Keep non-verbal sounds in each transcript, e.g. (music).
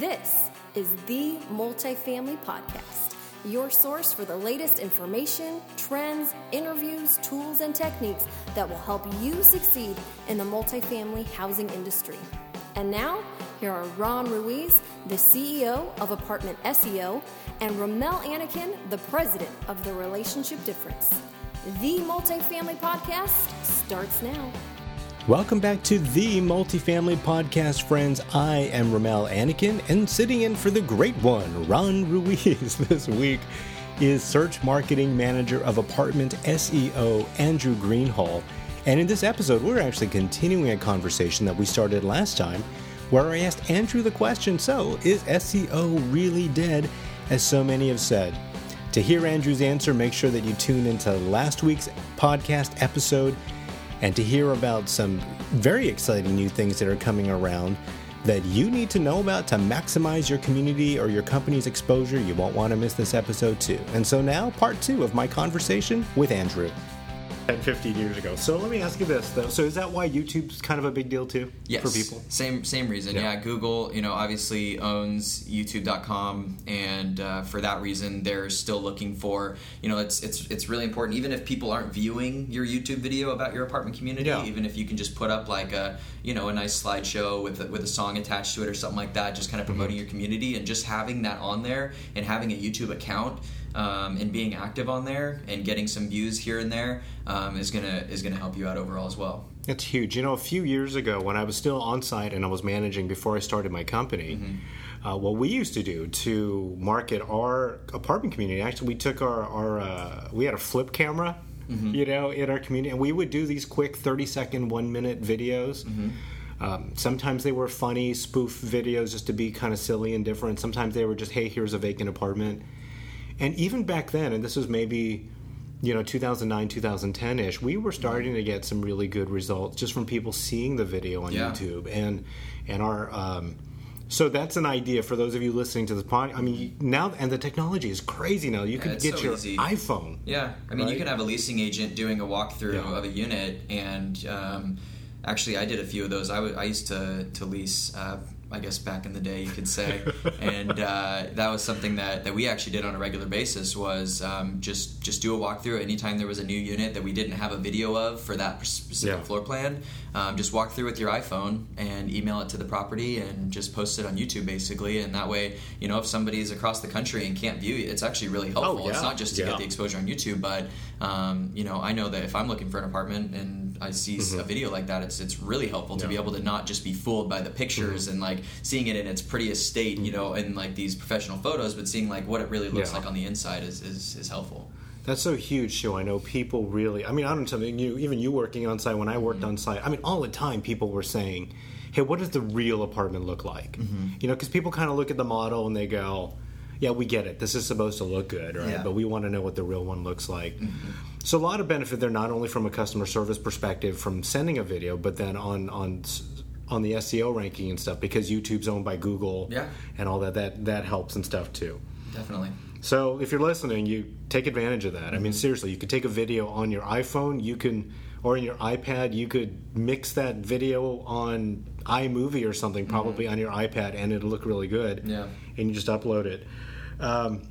This is the Multifamily Podcast, your source for the latest information, trends, interviews, tools, and techniques that will help you succeed in the multifamily housing industry. And now, here are Ron Ruiz, the CEO of Apartment SEO, and Ramel Anakin, the president of The Relationship Difference. The Multifamily Podcast starts now. Welcome back to the Multifamily Podcast, friends. I am Ramel Anakin, and sitting in for the great one, Ron Ruiz, (laughs) this week is Search Marketing Manager of Apartment SEO, Andrew Greenhall. And in this episode, we're actually continuing a conversation that we started last time, where I asked Andrew the question So, is SEO really dead, as so many have said? To hear Andrew's answer, make sure that you tune into last week's podcast episode and to hear about some very exciting new things that are coming around that you need to know about to maximize your community or your company's exposure, you won't want to miss this episode too. And so now, part two of my conversation with Andrew. 10, 15 years ago. So let me ask you this though. So is that why YouTube's kind of a big deal too yes. for people? Same same reason. Yeah. yeah Google, you know, obviously owns YouTube.com, and uh, for that reason, they're still looking for, you know, it's it's it's really important. Even if people aren't viewing your YouTube video about your apartment community, yeah. even if you can just put up like a, you know, a nice slideshow with a, with a song attached to it or something like that, just kind of promoting mm-hmm. your community and just having that on there and having a YouTube account um, and being active on there and getting some views here and there um, is gonna is gonna help you out overall as well. That's huge. You know, a few years ago when I was still on site and I was managing before I started my company. Mm-hmm. Uh, what we used to do to market our apartment community, actually, we took our, our uh, we had a flip camera, mm-hmm. you know, in our community, and we would do these quick 30 second, one minute videos. Mm-hmm. Um, sometimes they were funny spoof videos just to be kind of silly and different. Sometimes they were just, hey, here's a vacant apartment. And even back then, and this was maybe you know 2009 2010ish we were starting to get some really good results just from people seeing the video on yeah. youtube and and our um, so that's an idea for those of you listening to this podcast. I mean, now and the technology is crazy now. You yeah, could get so your easy. iPhone. Yeah, I mean, right? you can have a leasing agent doing a walkthrough yeah. of a unit, and um, actually, I did a few of those. I, w- I used to to lease. Uh, I guess back in the day you could say, (laughs) and uh, that was something that, that we actually did on a regular basis was um, just just do a walkthrough anytime there was a new unit that we didn't have a video of for that specific yeah. floor plan. Um, just walk through with your iPhone and email it to the property and just post it on YouTube basically, and that way you know if somebody's across the country and can't view it, it's actually really oh, helpful. Oh, yeah. It's not just to yeah. get the exposure on YouTube, but um, you know I know that if I'm looking for an apartment and I see mm-hmm. a video like that, it's it's really helpful to be able to not just be fooled by the pictures mm-hmm. and like seeing it in its prettiest state, you know, in like these professional photos, but seeing like what it really looks yeah. like on the inside is, is, is helpful. That's so huge too. I know people really. I mean, I don't know. You even you working on site when I worked mm-hmm. on site. I mean, all the time people were saying, "Hey, what does the real apartment look like?" Mm-hmm. You know, because people kind of look at the model and they go, "Yeah, we get it. This is supposed to look good, right? Yeah. But we want to know what the real one looks like." Mm-hmm. So a lot of benefit there, not only from a customer service perspective from sending a video, but then on on on the SEO ranking and stuff because YouTube's owned by Google yeah. and all that that that helps and stuff too. Definitely. So if you're listening, you take advantage of that. Mm-hmm. I mean, mm-hmm. seriously, you could take a video on your iPhone, you can, or in your iPad, you could mix that video on iMovie or something, mm-hmm. probably mm-hmm. on your iPad, and it'll look really good. Yeah. And you just upload it. Um,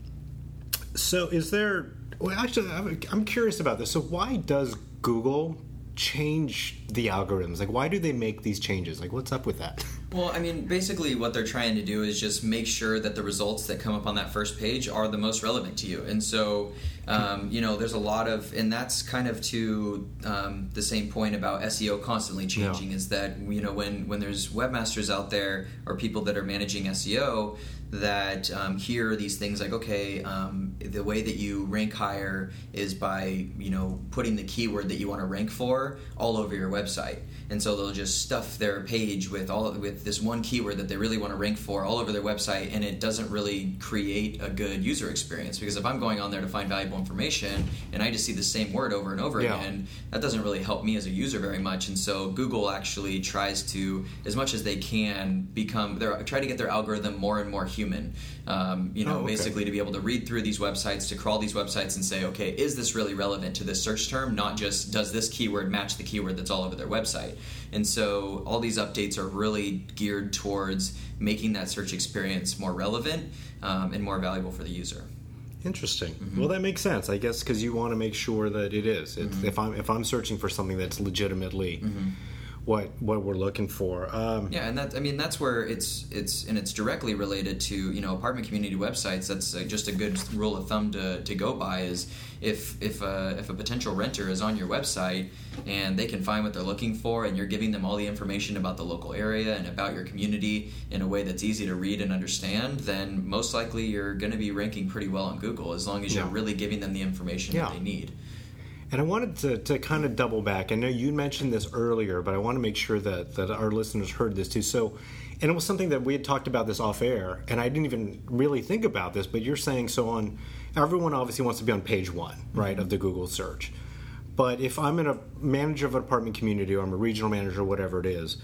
so is there? Well, actually, I'm curious about this. So why does Google change the algorithms? Like, why do they make these changes? Like, what's up with that? (laughs) Well, I mean, basically, what they're trying to do is just make sure that the results that come up on that first page are the most relevant to you. And so, um, you know, there's a lot of, and that's kind of to um, the same point about SEO constantly changing. Yeah. Is that you know when when there's webmasters out there or people that are managing SEO, that um, hear these things like okay um, the way that you rank higher is by you know putting the keyword that you want to rank for all over your website and so they'll just stuff their page with all with this one keyword that they really want to rank for all over their website and it doesn't really create a good user experience because if i'm going on there to find valuable information, and I just see the same word over and over Yeah. again. That doesn't really help me as a user very much. And so Google actually tries to, as much as they can, become they try to get their algorithm more and more human. Um, you know, Oh, okay. basically to be able to read through these websites, to crawl these websites, and say, okay, is this really relevant to this search term? Not just does this keyword match the keyword that's all over their website. And so all these updates are really geared towards making that search experience more relevant um, and more valuable for the user. Interesting. Mm-hmm. Well, that makes sense, I guess, because you want to make sure that it is. It's, Mm-hmm. If I'm if I'm searching for something that's legitimately what what we're looking for. Um, Yeah, and that I mean that's where it's it's and it's directly related to you know apartment community websites. That's uh, just a good rule of thumb to, to go by is if if a, if a potential renter is on your website and they can find what they're looking for and you're giving them all the information about the local area and about your community in a way that's easy to read and understand, then most likely you're going to be ranking pretty well on Google as long as you're really giving them the information Yeah. that they need. And I wanted to, to kind of double back. I know you mentioned this earlier, but I want to make sure that, that our listeners heard this too. So, and it was something that we had talked about this off air, and I didn't even really think about this, but you're saying so on, everyone obviously wants to be on page one, mm-hmm. right, of the Google search. But if I'm in a manager of an apartment community or I'm a regional manager, whatever it is,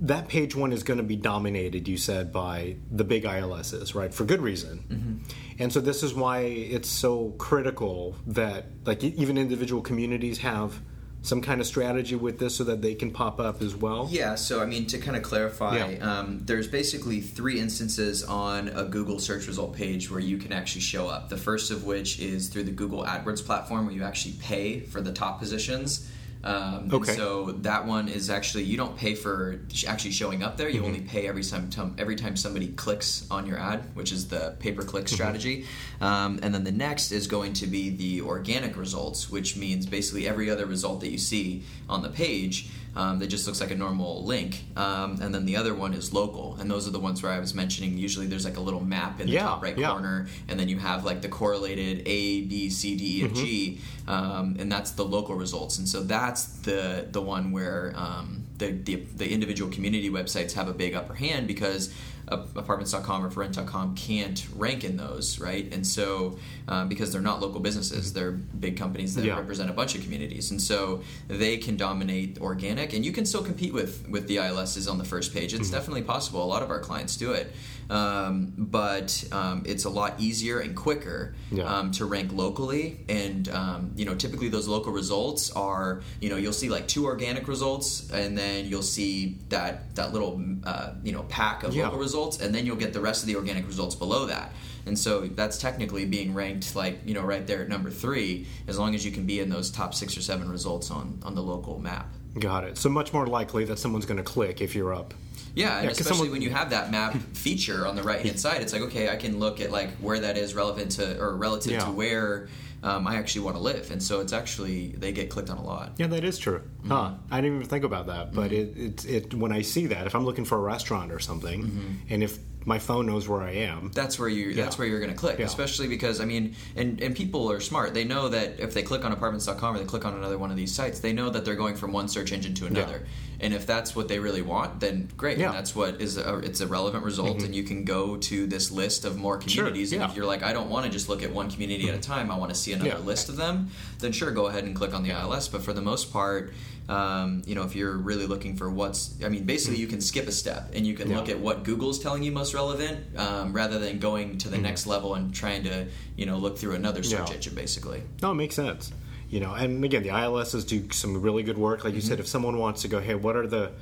that page one is going to be dominated, you said, by the big ILSs, right? For good reason. And so this is why it's so critical that, like, even individual communities have some kind of strategy with this so that they can pop up as well. Yeah, so I mean, to kind of clarify, Yeah. um, there's basically three instances on a Google search result page where you can actually show up. The first of which is through the Google AdWords platform where you actually pay for the top positions. Um, Okay. so that one is actually you don't pay for actually showing up there. You only pay every time every time somebody clicks on your ad, which is the pay per click strategy. Um, and then the next is going to be the organic results, which means basically every other result that you see on the page um, that just looks like a normal link. Um, and then the other one is local, and those are the ones where I was mentioning. Usually, there's like a little map in the Yeah, top right yeah. corner, and then you have like the correlated A, B, C, D, E, and G, um, and that's the local results. And so that's the the one where um, the, the the individual community websites have a big upper hand because uh, apartments.com or forrent.com can't rank in those, right? And so um, because they're not local businesses, they're big companies that Yeah. represent a bunch of communities, and so they can dominate organic, and you can still compete with with the ILSs on the first page. Mm-hmm. It's definitely possible. A lot of our clients do it, um, but um, it's a lot easier and quicker Yeah. um, to rank locally. And um, you know, typically those local results are you know you'll see like two organic results, and then you'll see that that little uh, you know pack of Yeah. local results, and then you'll get the rest of the organic results below that. And so that's technically being ranked like you know right there at number three, as long as you can be in those top six or seven results on on the local map. Got it. So much more likely that someone's going to click if you're up. Yeah, and Yeah, especially someone- when you have that map (laughs) feature on the right hand side, it's like okay, I can look at like where that is relevant to or relative Yeah. to where um, I actually want to live, and so it's actually they get clicked on a lot. Yeah, that is true. Mm-hmm. Huh. I didn't even think about that. But it, it, it, when I see that, if I'm looking for a restaurant or something, Mm-hmm. and if my phone knows where I am, That's where you. That's Yeah. where you're going to click, Yeah. especially because I mean, and and people are smart. They know that if they click on apartments.com or they click on another one of these sites, they know that they're going from one search engine to another. And if that's what they really want, then great. Yeah. Mm-hmm. And that's what is a, it's a relevant result, and you can go to this list of more communities. And yeah. Mm-hmm. if you're like, I don't want to just look at one community at a time, I want to see another Yeah. list of them, then sure, go ahead and click on the ILS. But for the most part, um, you know, if you're really looking for what's, I mean, basically you can skip a step and you can Mm-hmm. Yeah. look at what Google's telling you most relevant, um, rather than going to the next level and trying to, you know, look through another search Mm-hmm. Yeah. engine, basically. No, it makes sense. You know, and again, the ILSs do some really good work. Like you Mm-hmm. said, if someone wants to go, hey, what are the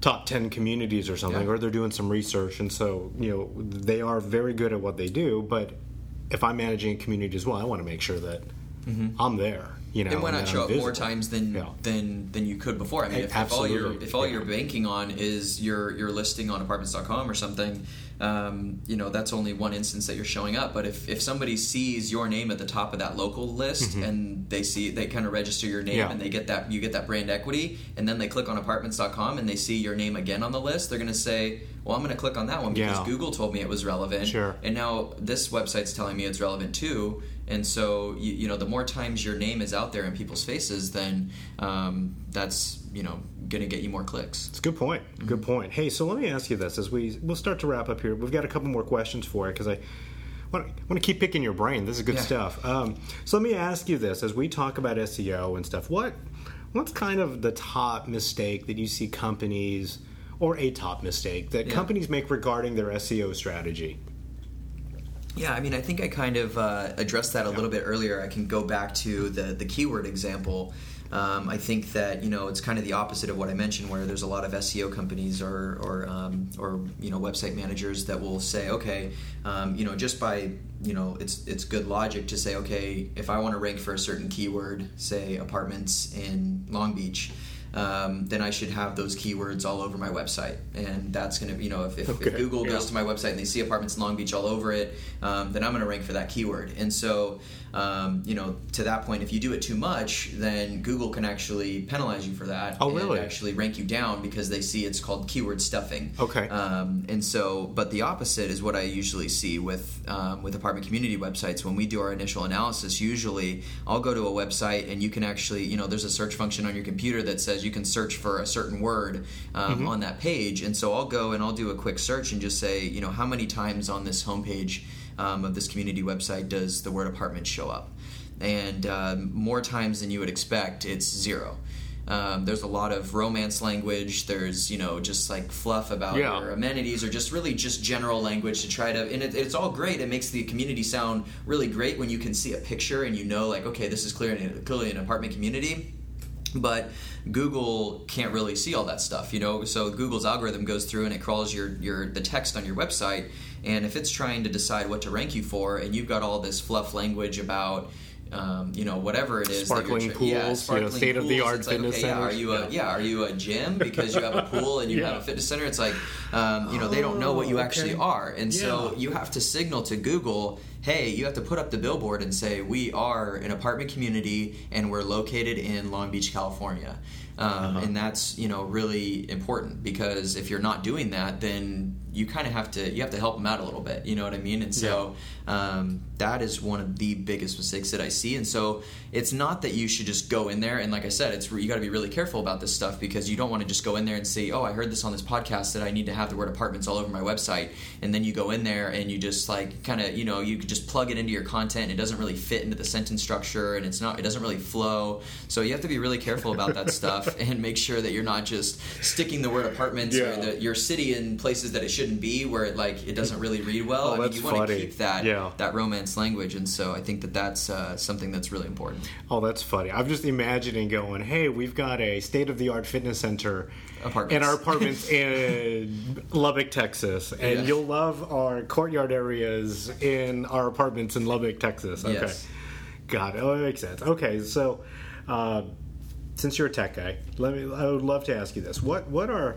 top 10 communities or something, Yeah. or they're doing some research, and so, you know, they are very good at what they do. But if I'm managing a community as well, I want to make sure that I'm there. You know, Mm-hmm. and why not show I'm up more times than Yeah. than than you could before? I mean, if, if all you're if all Yeah. you're banking on is your your listing on apartments.com or something, um, you know, that's only one instance that you're showing up. But if if somebody sees your name at the top of that local list and they see they kind of register your name Mm-hmm. Yeah. and they get that you get that brand equity, and then they click on apartments.com and they see your name again on the list, they're going to say. Well, I'm going to click on that one because Yeah. Google told me it was relevant, Sure. and now this website's telling me it's relevant too. And so, you, you know, the more times your name is out there in people's faces, then um, that's you know going to get you more clicks. It's a good point. Good point. Hey, so let me ask you this as we we'll start to wrap up here. We've got a couple more questions for you because I want to keep picking your brain. This is good Yeah. stuff. Um, so let me ask you this: as we talk about SEO and stuff, what what's kind of the top mistake that you see companies, or a top mistake that Yeah. companies make regarding their SEO strategy? Yeah, I mean, I think I kind of uh, addressed that a little bit earlier. I can go back to the the keyword example. Um, I think that you know it's kind of the opposite of what I mentioned, where there's a lot of SEO companies or or um, or you know website managers that will say, okay, um, you know, just by you know, it's it's good logic to say, okay, if I want to rank for a certain keyword, say apartments in Long Beach. Um, then I should have those keywords all over my website, and that's going to, be, you know, if, if, Okay, if Google yeah. goes to my website and they see apartments in Long Beach all over it, um, then I'm going to rank for that keyword. And so, um, you know, to that point, if you do it too much, then Google can actually penalize you for that. Oh, really? Actually rank you down because they see it's called keyword stuffing. Okay. Um, and so, but the opposite is what I usually see with um, with apartment community websites. When we do our initial analysis, usually I'll go to a website and you can actually, you know, there's a search function on your computer that says you can search for a certain word um, on that page. And so I'll go and I'll do a quick search and just say, you know, how many times on this homepage um, of this community website does the word apartment show up? And um, more times than you would expect, it's zero. Um, there's a lot of romance language. There's you know just like fluff about Yeah. your amenities or just really just general language to try to and it, it's all great. It makes the community sound really great when you can see a picture and you know like okay this is clearly clearly an apartment community. But Google can't really see all that stuff, you know. So Google's algorithm goes through and it crawls your your the text on your website, and if it's trying to decide what to rank you for, and you've got all this fluff language about. Um, you know, whatever it is, that you're Sparkling tr- yeah, pools, you know, sparkling state-of-the-art pools. Like, fitness okay, yeah, are you a Yeah. yeah, are you a gym because you have a (laughs) pool and you Yeah. have a fitness center? It's like, um, you know, they don't know what you Oh, actually okay. are, and so you have to signal to Google, hey, you have to put up the billboard and say we are an apartment community and we're located in Long Beach, California. Um, Uh-huh. And that's you know really important because if you're not doing that, then you kind of have to you have to help them out a little bit. You know what I mean? And so um, that is one of the biggest mistakes that I see. And so it's not that you should just go in there and like I said, it's you got to be really careful about this stuff because you don't want to just go in there and say, oh, I heard this on this podcast that I need to have the word apartments all over my website, and then you go in there and you just like kind of you know you could just plug it into your content. It doesn't really fit into the sentence structure, and it's not it doesn't really flow. So you have to be really careful about that (laughs) stuff and make sure that you're not just sticking the word apartments Yeah. or the, your city in places that it shouldn't be where it like it doesn't really read well. Oh, I mean, you want to keep that Yeah. that romance language, and so I think that that's uh, something that's really important. Oh, that's funny. I'm just imagining going, hey, we've got a state of the art fitness center Apartments. in our apartments (laughs) in Lubbock, Texas. And Yeah. you'll love our courtyard areas in our apartments in Lubbock, Texas. Okay. Yes. Got it. Oh, that makes sense. Okay, so uh, since you're a tech guy, let me I would love to ask you this. What what are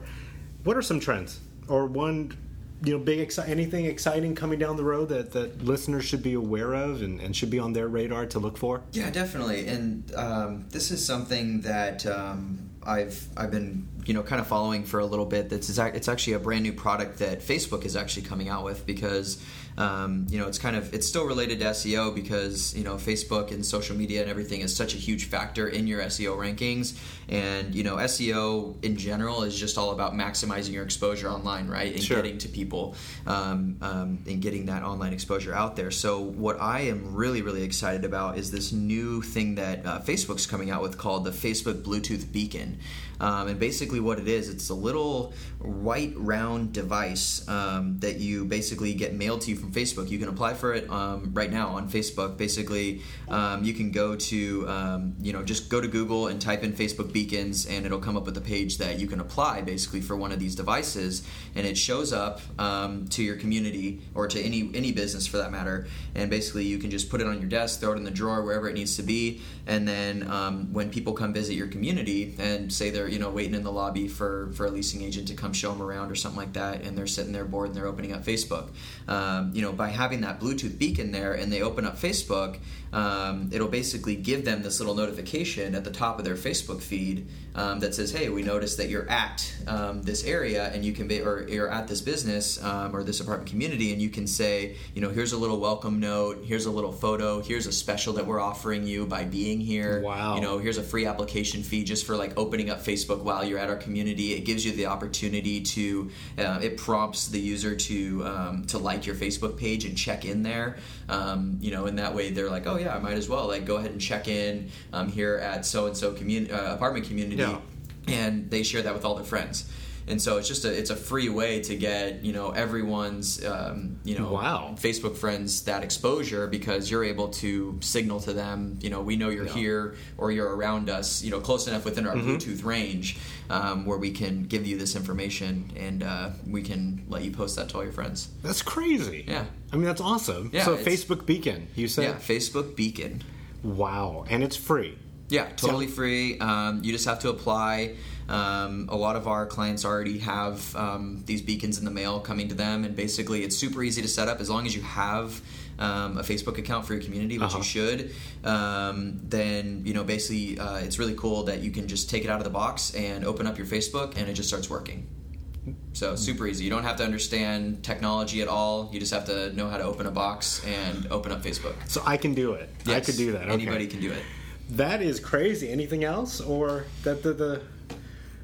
what are some trends or one you know big exci- anything exciting coming down the road that, that listeners should be aware of and, and should be on their radar to look for? Yeah, definitely. And um, this is something that um, I've I've been you know kind of following for a little bit. That's it's actually a brand new product that Facebook is actually coming out with because um, you know it's kind of it's still related to SEO because you know Facebook and social media and everything is such a huge factor in your SEO rankings. And you know SEO in general is just all about maximizing your exposure online, right? And Sure. getting to people um, um, and getting that online exposure out there. So what I am really really excited about is this new thing that uh, Facebook's coming out with called the Facebook Bluetooth Beacon. Um, and basically, what it is, it's a little white round device um, that you basically get mailed to you from Facebook. You can apply for it um, right now on Facebook. Basically, um, you can go to um, you know just go to Google and type in Facebook beacons, and it'll come up with a page that you can apply basically for one of these devices, and it shows up um, to your community or to any any business for that matter. And basically, you can just put it on your desk, throw it in the drawer wherever it needs to be, and then when people come visit your community and say they're you know waiting in the lobby for for a leasing agent to come show them around or something like that, and they're sitting there bored and they're opening up Facebook, um, you know by having that Bluetooth beacon there and they open up Facebook, um, it'll basically give them this little notification at the top of their Facebook feed um, that says, "Hey, we noticed that you're at um, this area, and you can be, or you're at this business um, or this apartment community, and you can say, you know, here's a little welcome note, here's a little photo, here's a special that we're offering you by being here. Wow. You know, here's a free application fee just for like opening up Facebook while you're at our community. It gives you the opportunity to, uh, it prompts the user to um, to like your Facebook page and check in there. Um, you know, in that way, they're like, oh yeah, I might as well like go ahead and check in um, here at so and so community apartment community, Yeah. And they share that with all their friends. And so it's just a it's a free way to get you know everyone's um, you know Wow. Facebook friends that exposure because you're able to signal to them you know we know you're Yeah. here or you're around us you know close enough within our Mm-hmm. Bluetooth range um, where we can give you this information and uh, we can let you post that to all your friends. That's crazy. Yeah. I mean, that's awesome. Yeah, so, Facebook Beacon, you said? Yeah, Facebook Beacon. Wow. And it's free. Yeah, totally free. Um, you just have to apply. Um, a lot of our clients already have um, these beacons in the mail coming to them, and basically it's super easy to set up as long as you have um, a Facebook account for your community, which Uh-huh. you should. Um, then you know, basically, uh, it's really cool that you can just take it out of the box and open up your Facebook, and it just starts working. So super easy. You don't have to understand technology at all. You just have to know how to open a box and open up Facebook. So I can do it. I Yes, could do that. Okay. Anybody can do it. That is crazy. Anything else? Or that the, the,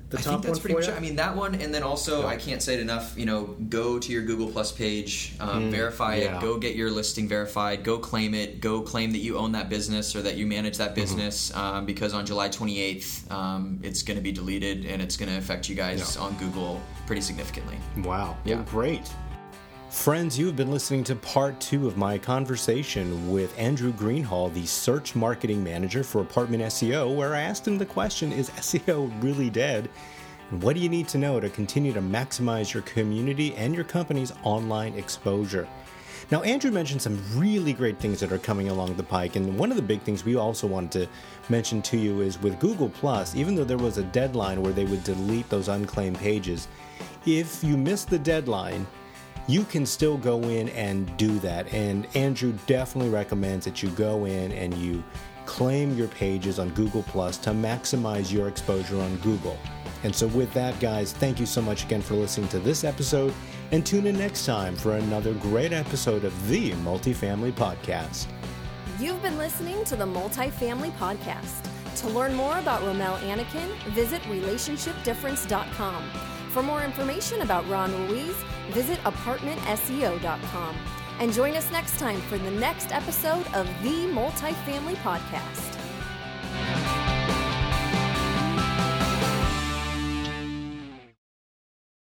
the I top think that's one pretty for much. you? I mean, that one, and then also, Yeah. I can't say it enough. You know, go to your Google Plus page, um, verify Mm, yeah. it, go get your listing verified, go claim it, go claim that you own that business or that you manage Mm-hmm. that business, um, because on July 28th, um, it's going to be deleted and it's going to affect you guys Yeah. on Google pretty significantly. Wow. Yeah. Well, great. Friends, you have been listening to part two of my conversation with Andrew Greenhall, the search marketing manager for Apartment SEO, where I asked him the question Is SEO really dead? And what do you need to know to continue to maximize your community and your company's online exposure? Now, Andrew mentioned some really great things that are coming along the pike, and one of the big things we also wanted to mention to you is with Google Plus, even though there was a deadline where they would delete those unclaimed pages, if you miss the deadline, you can still go in and do that. And Andrew definitely recommends that you go in and you claim your pages on Google Plus to maximize your exposure on Google. And so, with that, guys, thank you so much again for listening to this episode. And tune in next time for another great episode of the Multifamily Podcast. You've been listening to the Multifamily Podcast. To learn more about Romel Anakin, visit relationshipdifference.com. For more information about Ron Ruiz, visit apartmentseo.com. And join us next time for the next episode of the Multifamily Podcast.